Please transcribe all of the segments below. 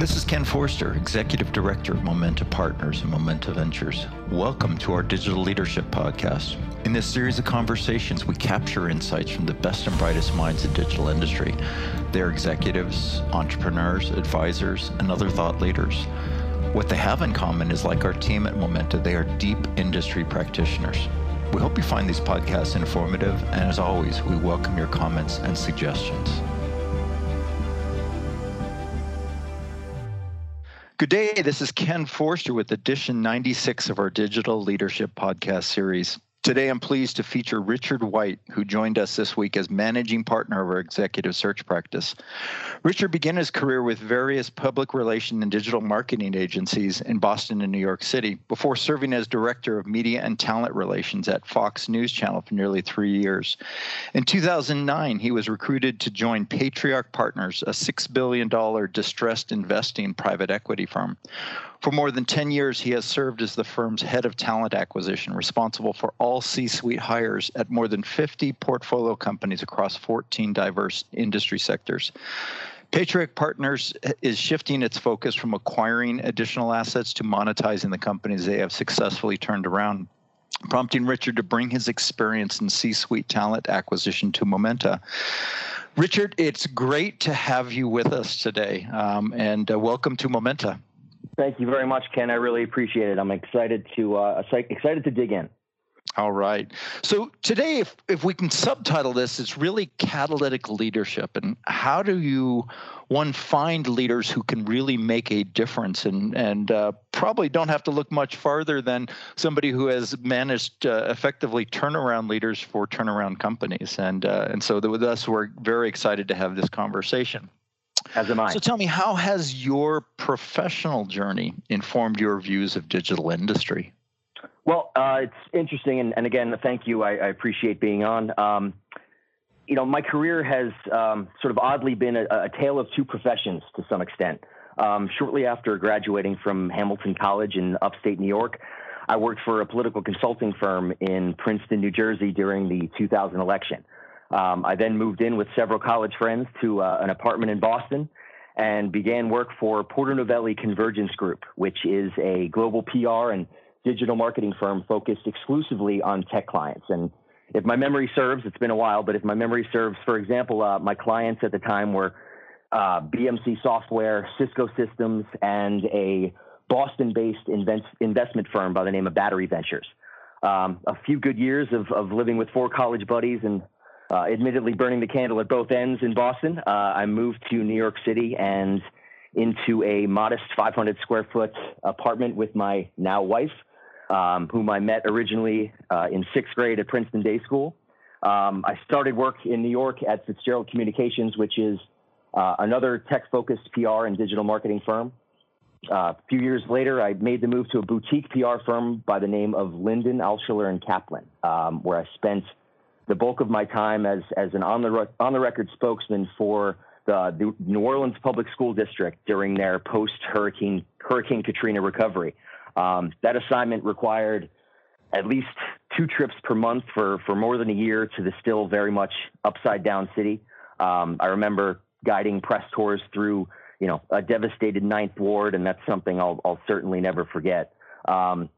This is Ken Forster, Executive Director of Momenta Partners and Momenta Ventures. Welcome to our Digital Leadership Podcast. In this series of conversations, we capture insights from the best and brightest minds in digital industry. They're executives, entrepreneurs, advisors, and other thought leaders. What they have in common is like our team at Momenta, they are deep industry practitioners. We hope you find these podcasts informative, and as always, we welcome your comments and suggestions. Good day. This is Ken Forster with edition 96 of our Digital Leadership Podcast series. Today, I'm pleased to feature Richard White, who joined us this week as managing partner of our executive search practice. Richard began his career with various public relation and digital marketing agencies in Boston and New York City before serving as director of media and talent relations at Fox News Channel for nearly three years. In 2009, he was recruited to join Patriarch Partners, a $6 billion distressed investing private equity firm. For more than 10 years, he has served as the firm's head of talent acquisition, responsible for all C suite hires at more than 50 portfolio companies across 14 diverse industry sectors. Patriarch Partners is shifting its focus from acquiring additional assets to monetizing the companies they have successfully turned around prompting Richard to bring his experience in C suite talent acquisition to Momenta. Richard, it's great to have you with us today, um, and uh, welcome to Momenta. Thank you very much, Ken. I really appreciate it. I'm excited to uh, excited to dig in. All right. So today, if if we can subtitle this, it's really catalytic leadership, and how do you one find leaders who can really make a difference, and and uh, probably don't have to look much farther than somebody who has managed uh, effectively turnaround leaders for turnaround companies, and uh, and so with us, we're very excited to have this conversation. As am I. So tell me, how has your professional journey informed your views of digital industry? Well, uh, it's interesting, and, and, again, thank you. I, I appreciate being on. Um, you know, my career has um, sort of oddly been a, a, tale of two professions to some extent. Um, shortly after graduating from Hamilton College in upstate New York, I worked for a political consulting firm in Princeton, New Jersey during the 2000 election. Um, I then moved in with several college friends to uh, an apartment in Boston and began work for Porter Novelli Convergence Group, which is a global PR and digital marketing firm focused exclusively on tech clients. And if my memory serves, it's been a while, but if my memory serves, for example, uh, my clients at the time were uh, BMC Software, Cisco Systems, and a Boston based investment firm by the name of Battery Ventures. Um, a few good years of, of living with four college buddies and uh, admittedly burning the candle at both ends in Boston. Uh, I moved to New York City and into a modest 500 square foot apartment with my now wife, um, whom I met originally uh, in sixth grade at Princeton Day School. Um, I started work in New York at Fitzgerald Communications, which is uh, another tech focused PR and digital marketing firm. Uh, a few years later, I made the move to a boutique PR firm by the name of Linden, Alschuler, and Kaplan, um, where I spent the bulk of my time as as an on the on the record spokesman for the, the New Orleans Public School District during their post Hurricane Hurricane Katrina recovery. Um, that assignment required at least two trips per month for for more than a year to the still very much upside down city. Um, I remember guiding press tours through you know a devastated Ninth Ward, and that's something I'll, I'll certainly never forget. Um,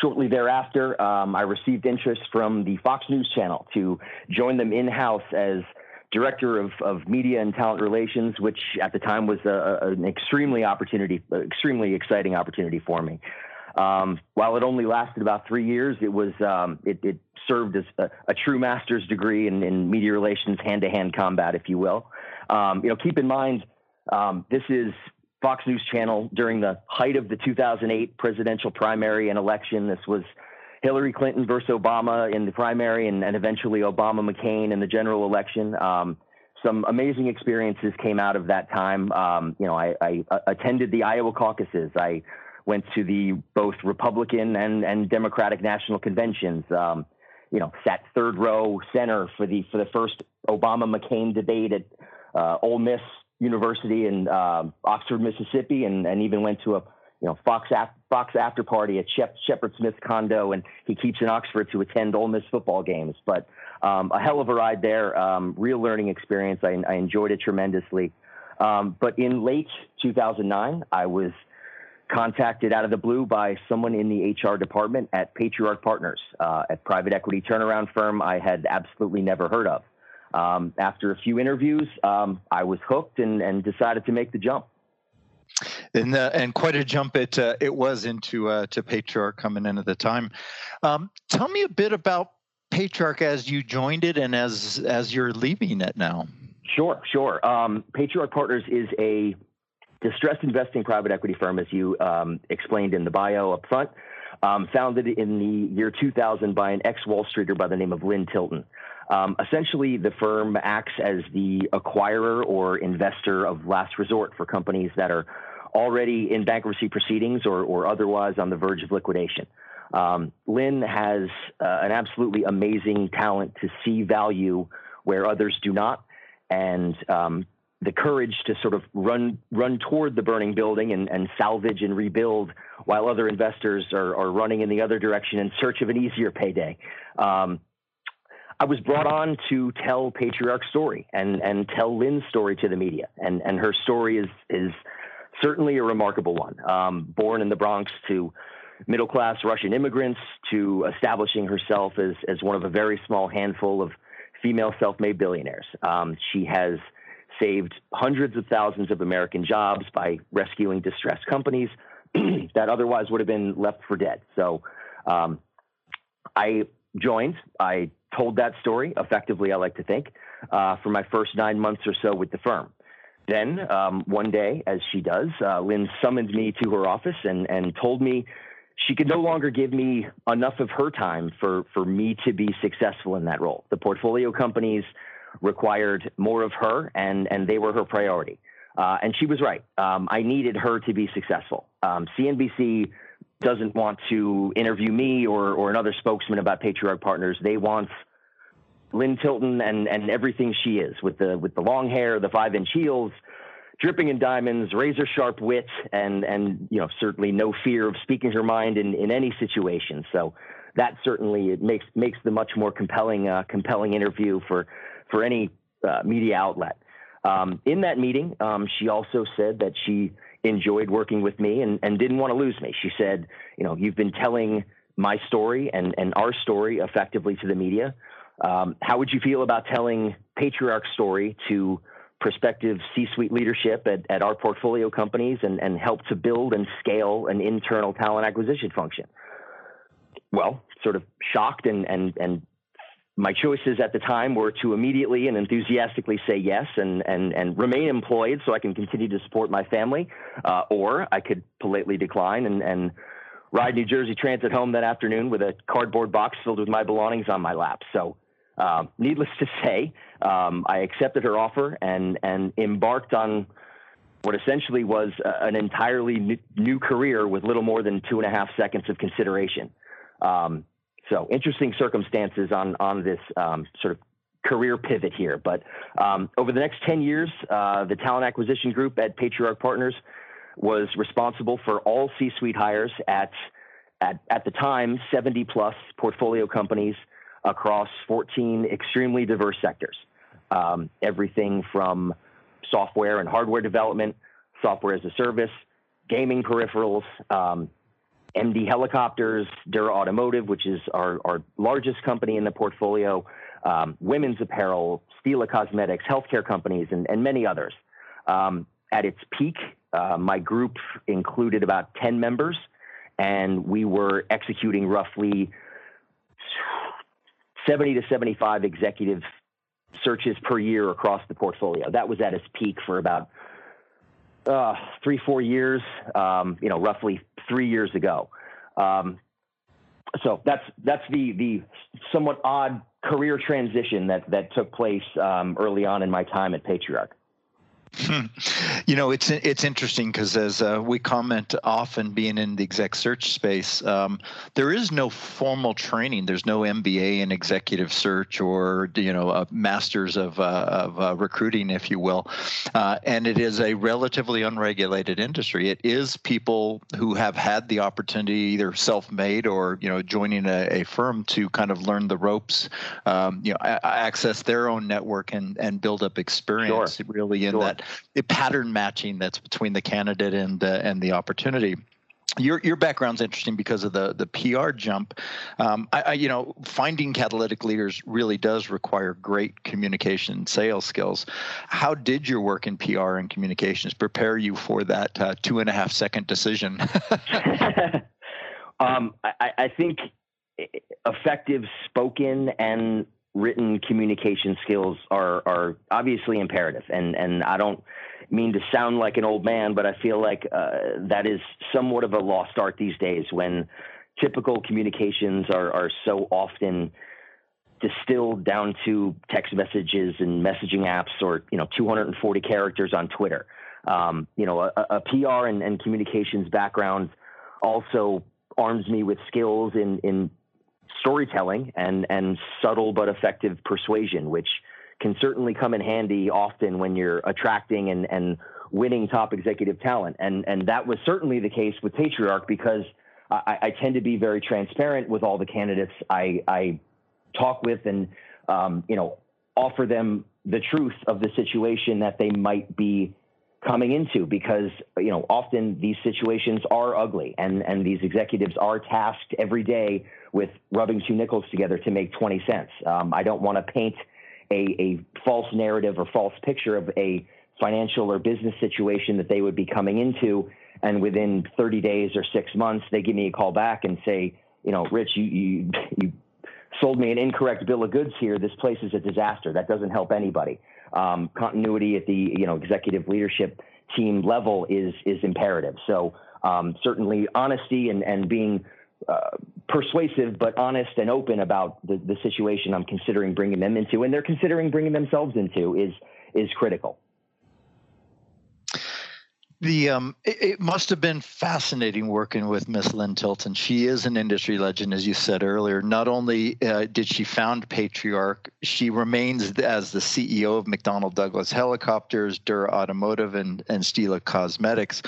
shortly thereafter, um, I received interest from the Fox News Channel to join them in house as director of, of media and talent relations, which at the time was a, a, an extremely opportunity, extremely exciting opportunity for me. Um, while it only lasted about three years, it was um, it, it, served as a, a true master's degree in, in media relations, hand to hand combat, if you will. Um, you know, keep in mind um, this is Fox News Channel during the height of the 2008 presidential primary and election. This was Hillary Clinton versus Obama in the primary, and, and eventually Obama McCain in the general election. Um, some amazing experiences came out of that time. Um, you know, I, I, attended the Iowa caucuses. I went to the both Republican and, and Democratic national conventions. Um, you know, sat third row center for the for the first Obama McCain debate at uh, Ole Miss University in uh, Oxford, Mississippi, and, and even went to a you know Fox Fox after party at Shep- Shepard Smith's condo, and he keeps in Oxford to attend Ole Miss football games. But um, a hell of a ride there, um, real learning experience. I, I enjoyed it tremendously. Um, but in late 2009, I was contacted out of the blue by someone in the HR department at Patriarch Partners, uh, a private equity turnaround firm I had absolutely never heard of. Um, after a few interviews, um, I was hooked and, and, decided to make the jump. And, the, and quite a jump it uh, it was into uh, to Patriarch coming in at the time. Um, tell me a bit about Patriarch as you joined it and as as you're leaving it now. Sure, sure. Um, Patriarch Partners is a distressed investing private equity firm, as you um, explained in the bio up front, um, founded in the year 2000 by an ex Wall Streeter by the name of Lynn Tilton. Um, essentially, the firm acts as the acquirer or investor of last resort for companies that are already in bankruptcy proceedings or, or otherwise on the verge of liquidation. Um, Lynn has uh, an absolutely amazing talent to see value where others do not, and um, the courage to sort of run run toward the burning building and, and salvage and rebuild while other investors are, are running in the other direction in search of an easier payday. Um, I was brought on to tell Patriarch's story and and tell Lynn's story to the media, and and her story is is certainly a remarkable one. Um, born in the Bronx to middle class Russian immigrants to establishing herself as as one of a very small handful of female self made billionaires. Um, she has saved hundreds of thousands of American jobs by rescuing distressed companies that otherwise would have been left for dead. So um, I joined. I told that story effectively, I like to think, uh, for my first nine months or so with the firm. Then um, one day, as she does, uh, Lynn summoned me to her office and, and told me she could no longer give me enough of her time for, for me to be successful in that role. The portfolio companies required more of her, and and they were her priority. Uh, and she was right. Um, I needed her to be successful. Um, CNBC doesn't want to interview me or or another spokesman about Patriarch Partners. They want Lynn Tilton and and everything she is with the with the long hair, the five inch heels, dripping in diamonds, razor sharp wit, and and you know certainly no fear of speaking her mind in in any situation. So that certainly it makes makes the much more compelling uh, compelling interview for for any uh, media outlet. Um, in that meeting, um, she also said that she enjoyed working with me and, and didn't want to lose me. She said, you know, you've been telling my story and, and our story effectively to the media. Um, how would you feel about telling Patriarch's story to prospective C-suite leadership at, at our portfolio companies and, and help to build and scale an internal talent acquisition function? Well, sort of shocked and, and, and my choices at the time were to immediately and enthusiastically say yes and, and, and remain employed so I can continue to support my family, uh, or I could politely decline and, and ride New Jersey Transit home that afternoon with a cardboard box filled with my belongings on my lap. So, uh, needless to say, um, I accepted her offer and, and embarked on what essentially was a, an entirely new, new, career with little more than two and a half seconds of consideration. Um, so interesting circumstances on on this um, sort of career pivot here. But um, over the next 10 years, uh, the talent acquisition group at Patriarch Partners was responsible for all C-suite hires at at at the time 70 plus portfolio companies across 14 extremely diverse sectors. Um, everything from software and hardware development, software as a service, gaming peripherals, um, MD Helicopters, Dura Automotive, which is our, our largest company in the portfolio, um, women's apparel, Stila Cosmetics, healthcare companies, and, and many others. Um, at its peak, uh, my group included about 10 members, and we were executing roughly 70 to 75 executive searches per year across the portfolio. That was at its peak for about uh, three, four years, um, you know, roughly three years ago. Um, so that's that's the the somewhat odd career transition that that took place um, early on in my time at Patriarch. Hmm. You know, it's it's interesting because as uh, we comment often, being in the exec search space, um, there is no formal training. There's no MBA in executive search or you know a masters of uh, of uh, recruiting, if you will. Uh, and it is a relatively unregulated industry. It is people who have had the opportunity, either self-made or you know joining a, a firm, to kind of learn the ropes, um, you know, a- access their own network and and build up experience sure. really in sure. that that pattern matching that's between the candidate and and the opportunity your your background's interesting because of the the PR jump. Um, I, I, you know, finding catalytic leaders really does require great communication and sales skills. How did your work in PR and communications prepare you for that uh, two and a half second decision? um, I, I think effective spoken and written communication skills are are obviously imperative, and and I don't mean to sound like an old man, but I feel like uh, that is somewhat of a lost art these days when typical communications are, are so often distilled down to text messages and messaging apps or, you know, 240 characters on Twitter. Um, you know, a, a PR and, and, communications background also arms me with skills in, in storytelling and, and subtle but effective persuasion, which can certainly come in handy often when you're attracting and, and winning top executive talent. And, and that was certainly the case with Patriarch because I, I tend to be very transparent with all the candidates I, I talk with and, um, you know, offer them the truth of the situation that they might be coming into because you know often these situations are ugly and and these executives are tasked every day with rubbing two nickels together to make 20 cents um, i don't want to paint a, a false narrative or false picture of a financial or business situation that they would be coming into. And within 30 days or six months, they give me a call back and say, you know, Rich, you, you, you sold me an incorrect bill of goods here. This place is a disaster. That doesn't help anybody. Um, continuity at the, you know, executive leadership team level is, is imperative. So um, certainly honesty and, and being uh, persuasive but honest and open about the, the situation I'm considering bringing them into, and they're considering bringing themselves into, is is critical. The um, it, it, must have been fascinating working with Miss Lynn Tilton. She is an industry legend, as you said earlier. Not only uh, did she found Patriarch, she remains as the CEO of McDonnell Douglas Helicopters, Dura Automotive, and and Stila Cosmetics,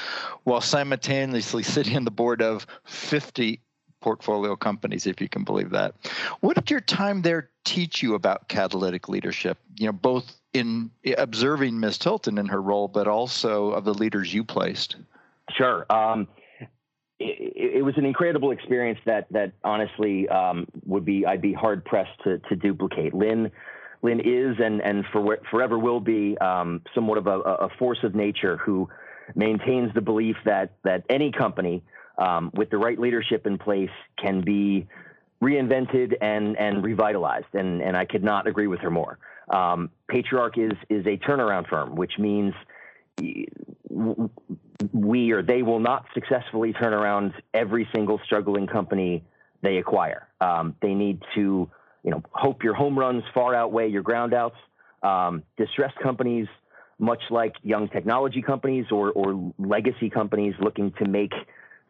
while simultaneously sitting on the board of 50 portfolio companies, if you can believe that. What did your time there teach you about catalytic leadership? You know, both in observing Ms. Tilton in her role, but also of the leaders you placed. Sure. Um, it, it, was an incredible experience that that honestly um, would be I'd be hard pressed to to duplicate. Lynn. Lynn is and and for, forever will be um, somewhat of a, a force of nature who maintains the belief that that any company um, with the right leadership in place, can be reinvented and and revitalized. And and I could not agree with her more. Um, Patriarch is is a turnaround firm, which means we or they will not successfully turn around every single struggling company they acquire. Um, they need to, you know, hope your home runs far outweigh your groundouts. Um, distressed companies, much like young technology companies or, or legacy companies looking to make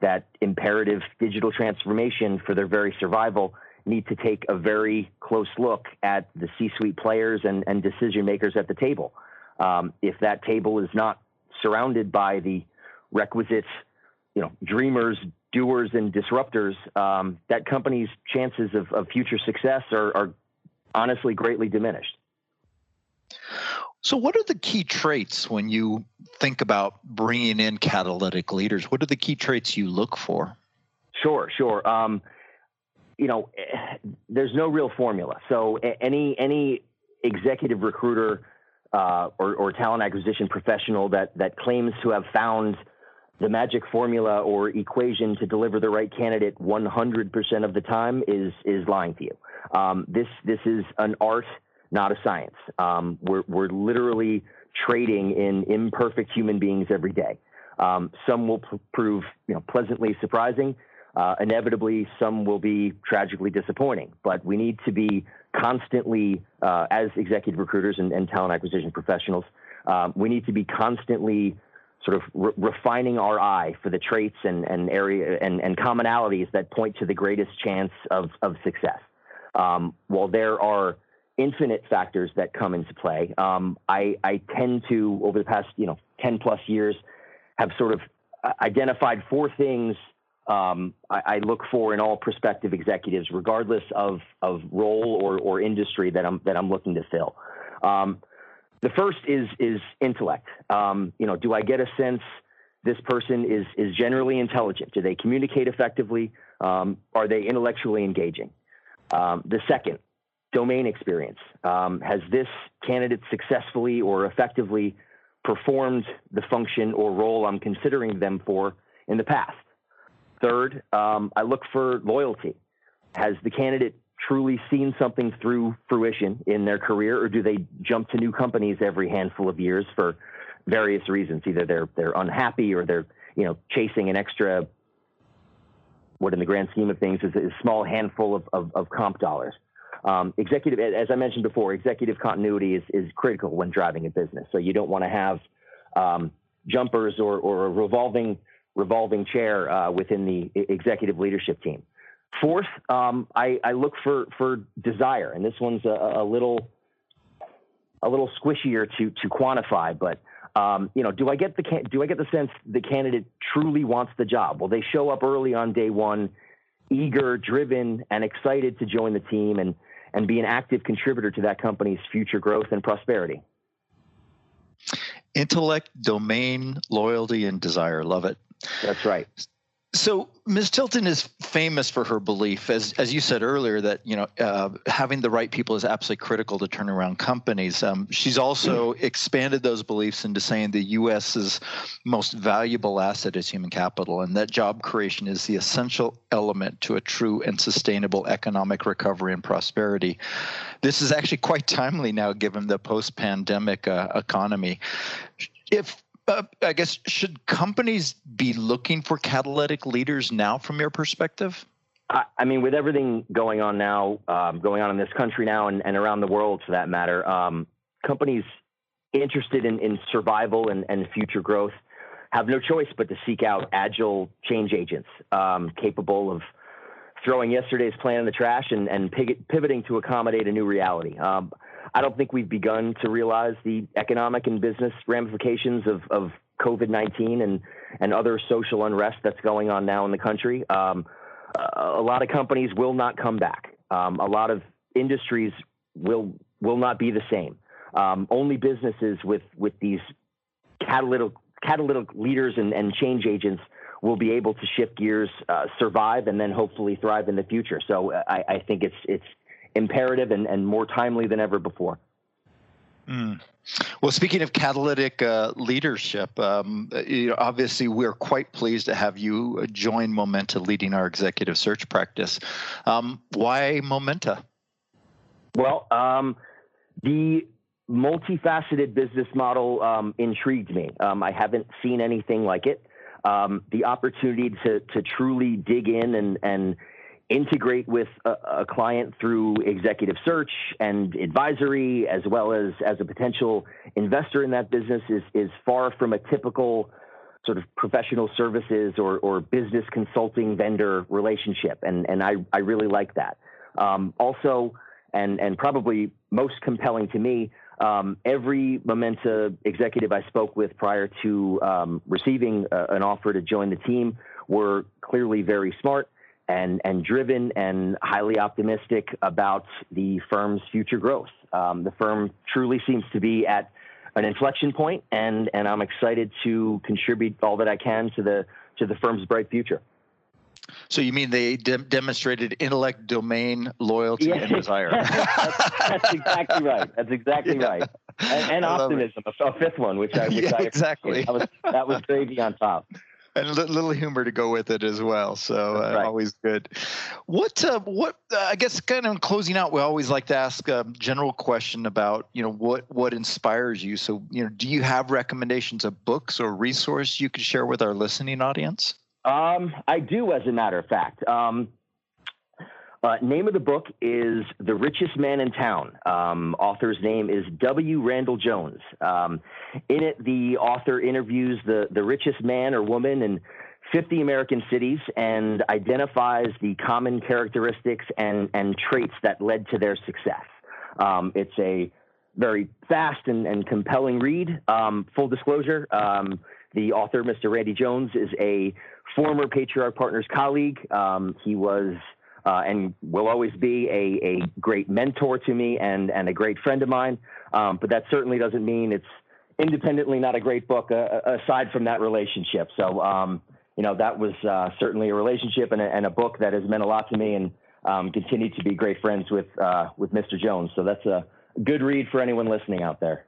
that imperative digital transformation for their very survival need to take a very close look at the C-suite players and, and decision makers at the table. Um, if that table is not surrounded by the requisite, you know, dreamers, doers, and disruptors, um, that company's chances of, of future success are, are honestly greatly diminished. So, what are the key traits when you think about bringing in catalytic leaders? What are the key traits you look for? Sure, sure. Um, you know, eh, there's no real formula. So, any any executive recruiter uh, or, or talent acquisition professional that that claims to have found the magic formula or equation to deliver the right candidate 100% of the time is is lying to you. Um, this this is an art not a science. Um, we're, we're literally trading in imperfect human beings every day. Um, some will p- prove you know, pleasantly surprising. Uh, inevitably, some will be tragically disappointing. But we need to be constantly, uh, as executive recruiters and, and talent acquisition professionals, um, we need to be constantly sort of re- refining our eye for the traits and, and area and, and, commonalities that point to the greatest chance of, of success. Um, while there are infinite factors that come into play. Um, I, I tend to, over the past you know 10 plus years, have sort of uh, identified four things um, I, I, look for in all prospective executives, regardless of, of role or, or industry that I'm that I'm looking to fill. Um, the first is is intellect. Um, you know, do I get a sense this person is is generally intelligent? Do they communicate effectively? Um, are they intellectually engaging? Um, the second, domain experience. Um, has this candidate successfully or effectively performed the function or role I'm considering them for in the past? Third, um, I look for loyalty. Has the candidate truly seen something through fruition in their career, or do they jump to new companies every handful of years for various reasons? Either they're they're unhappy or they're you know chasing an extra what in the grand scheme of things is a small handful of, of, of comp dollars. Um, executive, as I mentioned before, executive continuity is, is critical when driving a business. So you don't want to have um, jumpers or, or a revolving revolving chair uh, within the executive leadership team. Fourth, um, I, I, look for for desire, and this one's a, a little a little squishier to to quantify, but um, you know, do I get the do I get the sense the candidate truly wants the job? Will they show up early on day one, eager, driven, and excited to join the team and and be an active contributor to that company's future growth and prosperity? Intellect, domain, loyalty, and desire. Love it. That's right. So Ms. Tilton is famous for her belief, as as you said earlier, that you know uh, having the right people is absolutely critical to turn around companies. Um, she's also expanded those beliefs into saying the U.S.'s most valuable asset is human capital, and that job creation is the essential element to a true and sustainable economic recovery and prosperity. This is actually quite timely now, given the post-pandemic uh, economy. If uh, I guess should companies be looking for catalytic leaders now, from your perspective? I, I mean, with everything going on now, um, going on in this country now, and, and around the world for that matter, um, companies interested in, in survival and, and future growth have no choice but to seek out agile change agents um, capable of throwing yesterday's plan in the trash and, and pivoting to accommodate a new reality. Um, I don't think we've begun to realize the economic and business ramifications of, of COVID 19 and, and other social unrest that's going on now in the country. Um, a lot of companies will not come back. Um, a lot of industries will will not be the same. Um, only businesses with with these catalytic catalytic leaders and, and change agents will be able to shift gears, uh, survive, and then hopefully thrive in the future. So I, I think it's it's imperative and, and more timely than ever before. Mm. Well, speaking of catalytic uh, leadership, um, you know, obviously we're quite pleased to have you join Momenta leading our executive search practice. Um, why Momenta? Well, um, the multifaceted business model um, intrigued me. Um, I haven't seen anything like it. Um, the opportunity to, to truly dig in and, and integrate with a, a, client through executive search and advisory, as well as as a potential investor in that business, is is far from a typical sort of professional services or, or business consulting vendor relationship, and and I I really like that. Um, also, and and probably most compelling to me. Um, every Momenta executive I spoke with prior to um, receiving uh, an offer to join the team were clearly very smart, and, and driven and highly optimistic about the firm's future growth. Um, the firm truly seems to be at an inflection point, and, and I'm excited to contribute all that I can to the to the firm's bright future. So you mean they de- demonstrated intellect, domain, loyalty, yeah. and desire? that's, that's, exactly right. That's exactly yeah. right. And, and optimism, a, fifth one, which I which yeah, I exactly that was that was gravy on top and a little humor to go with it as well. So uh, right. always good. What uh, what uh, I guess kind of closing out, we always like to ask a general question about you know what what inspires you. So you know, do you have recommendations of books or resources you could share with our listening audience? Um, I do, as a matter of fact. Um, uh, name of the book is The Richest Man in Town. Um, author's name is W. Randall Jones. Um, in it, the author interviews the, the richest man or woman in 50 American cities and identifies the common characteristics and, and traits that led to their success. Um, it's a very fast and, and compelling read. Um, full disclosure um, the author, Mr. Randy Jones, is a former Patriarch Partners colleague. Um, he was uh, and will always be a, a great mentor to me and, and a great friend of mine. Um, but that certainly doesn't mean it's independently not a great book uh, aside from that relationship. So, um, you know, that was uh, certainly a relationship and a, and a, book that has meant a lot to me and um, continue to be great friends with, uh, with Mr. Jones. So that's a good read for anyone listening out there.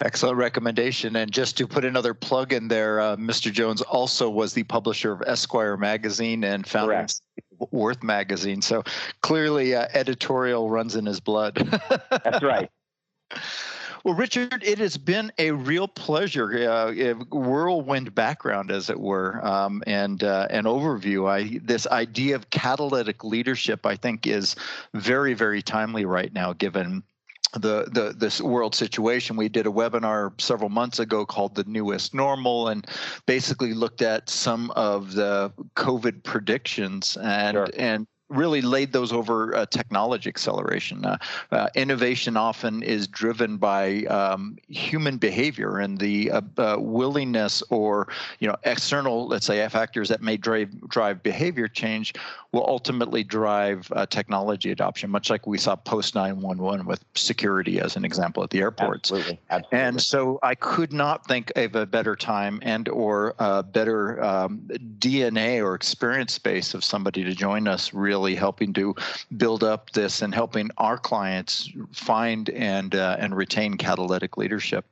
Excellent recommendation. And just to put another plug in there, uh, Mr. Jones also was the publisher of Esquire magazine and founder of Worth magazine. So clearly, uh, editorial runs in his blood. That's right. Well, Richard, it has been a real pleasure, uh, whirlwind background, as it were, um, and uh, an overview. I this idea of catalytic leadership, I think, is very, very timely right now, given the the this world situation. We did a webinar several months ago called "The Newest Normal" and basically looked at some of the COVID predictions and sure. and really laid those over uh, technology acceleration. Uh, uh, innovation often is driven by um, human behavior and the uh, uh, willingness or you know external, let's say, factors that may drive drive behavior change will ultimately drive uh, technology adoption. Much like we saw post 911 with security as an example at the airports. Absolutely. Absolutely. And so I could not think of a better time and or a better um, DNA or experience space of somebody to join us really really helping to build up this and helping our clients find and uh, and retain catalytic leadership.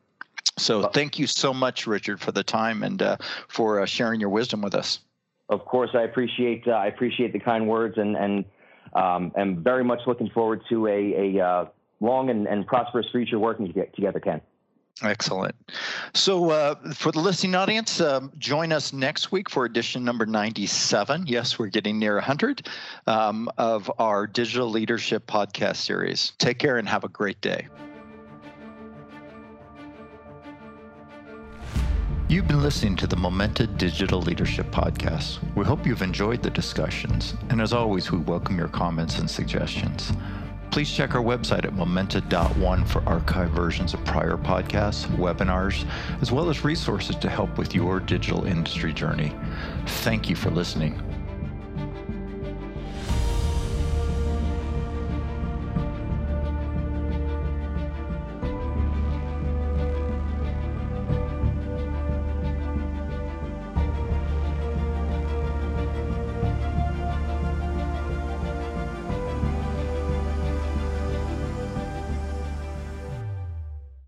So thank you so much, Richard, for the time and uh, for uh, sharing your wisdom with us. Of course, I appreciate uh, I appreciate the kind words and and um, am very much looking forward to a, a uh, long and, and prosperous future working together, Ken. Excellent. So, uh, for the listening audience, um, join us next week for edition number 97. Yes, we're getting near 100 um, of our Digital Leadership podcast series. Take care and have a great day. You've been listening to the Momenta Digital Leadership Podcast. We hope you've enjoyed the discussions, and as always, we welcome your comments and suggestions. Please check our website at momenta.one for archived versions of prior podcasts, webinars, as well as resources to help with your digital industry journey. Thank you for listening.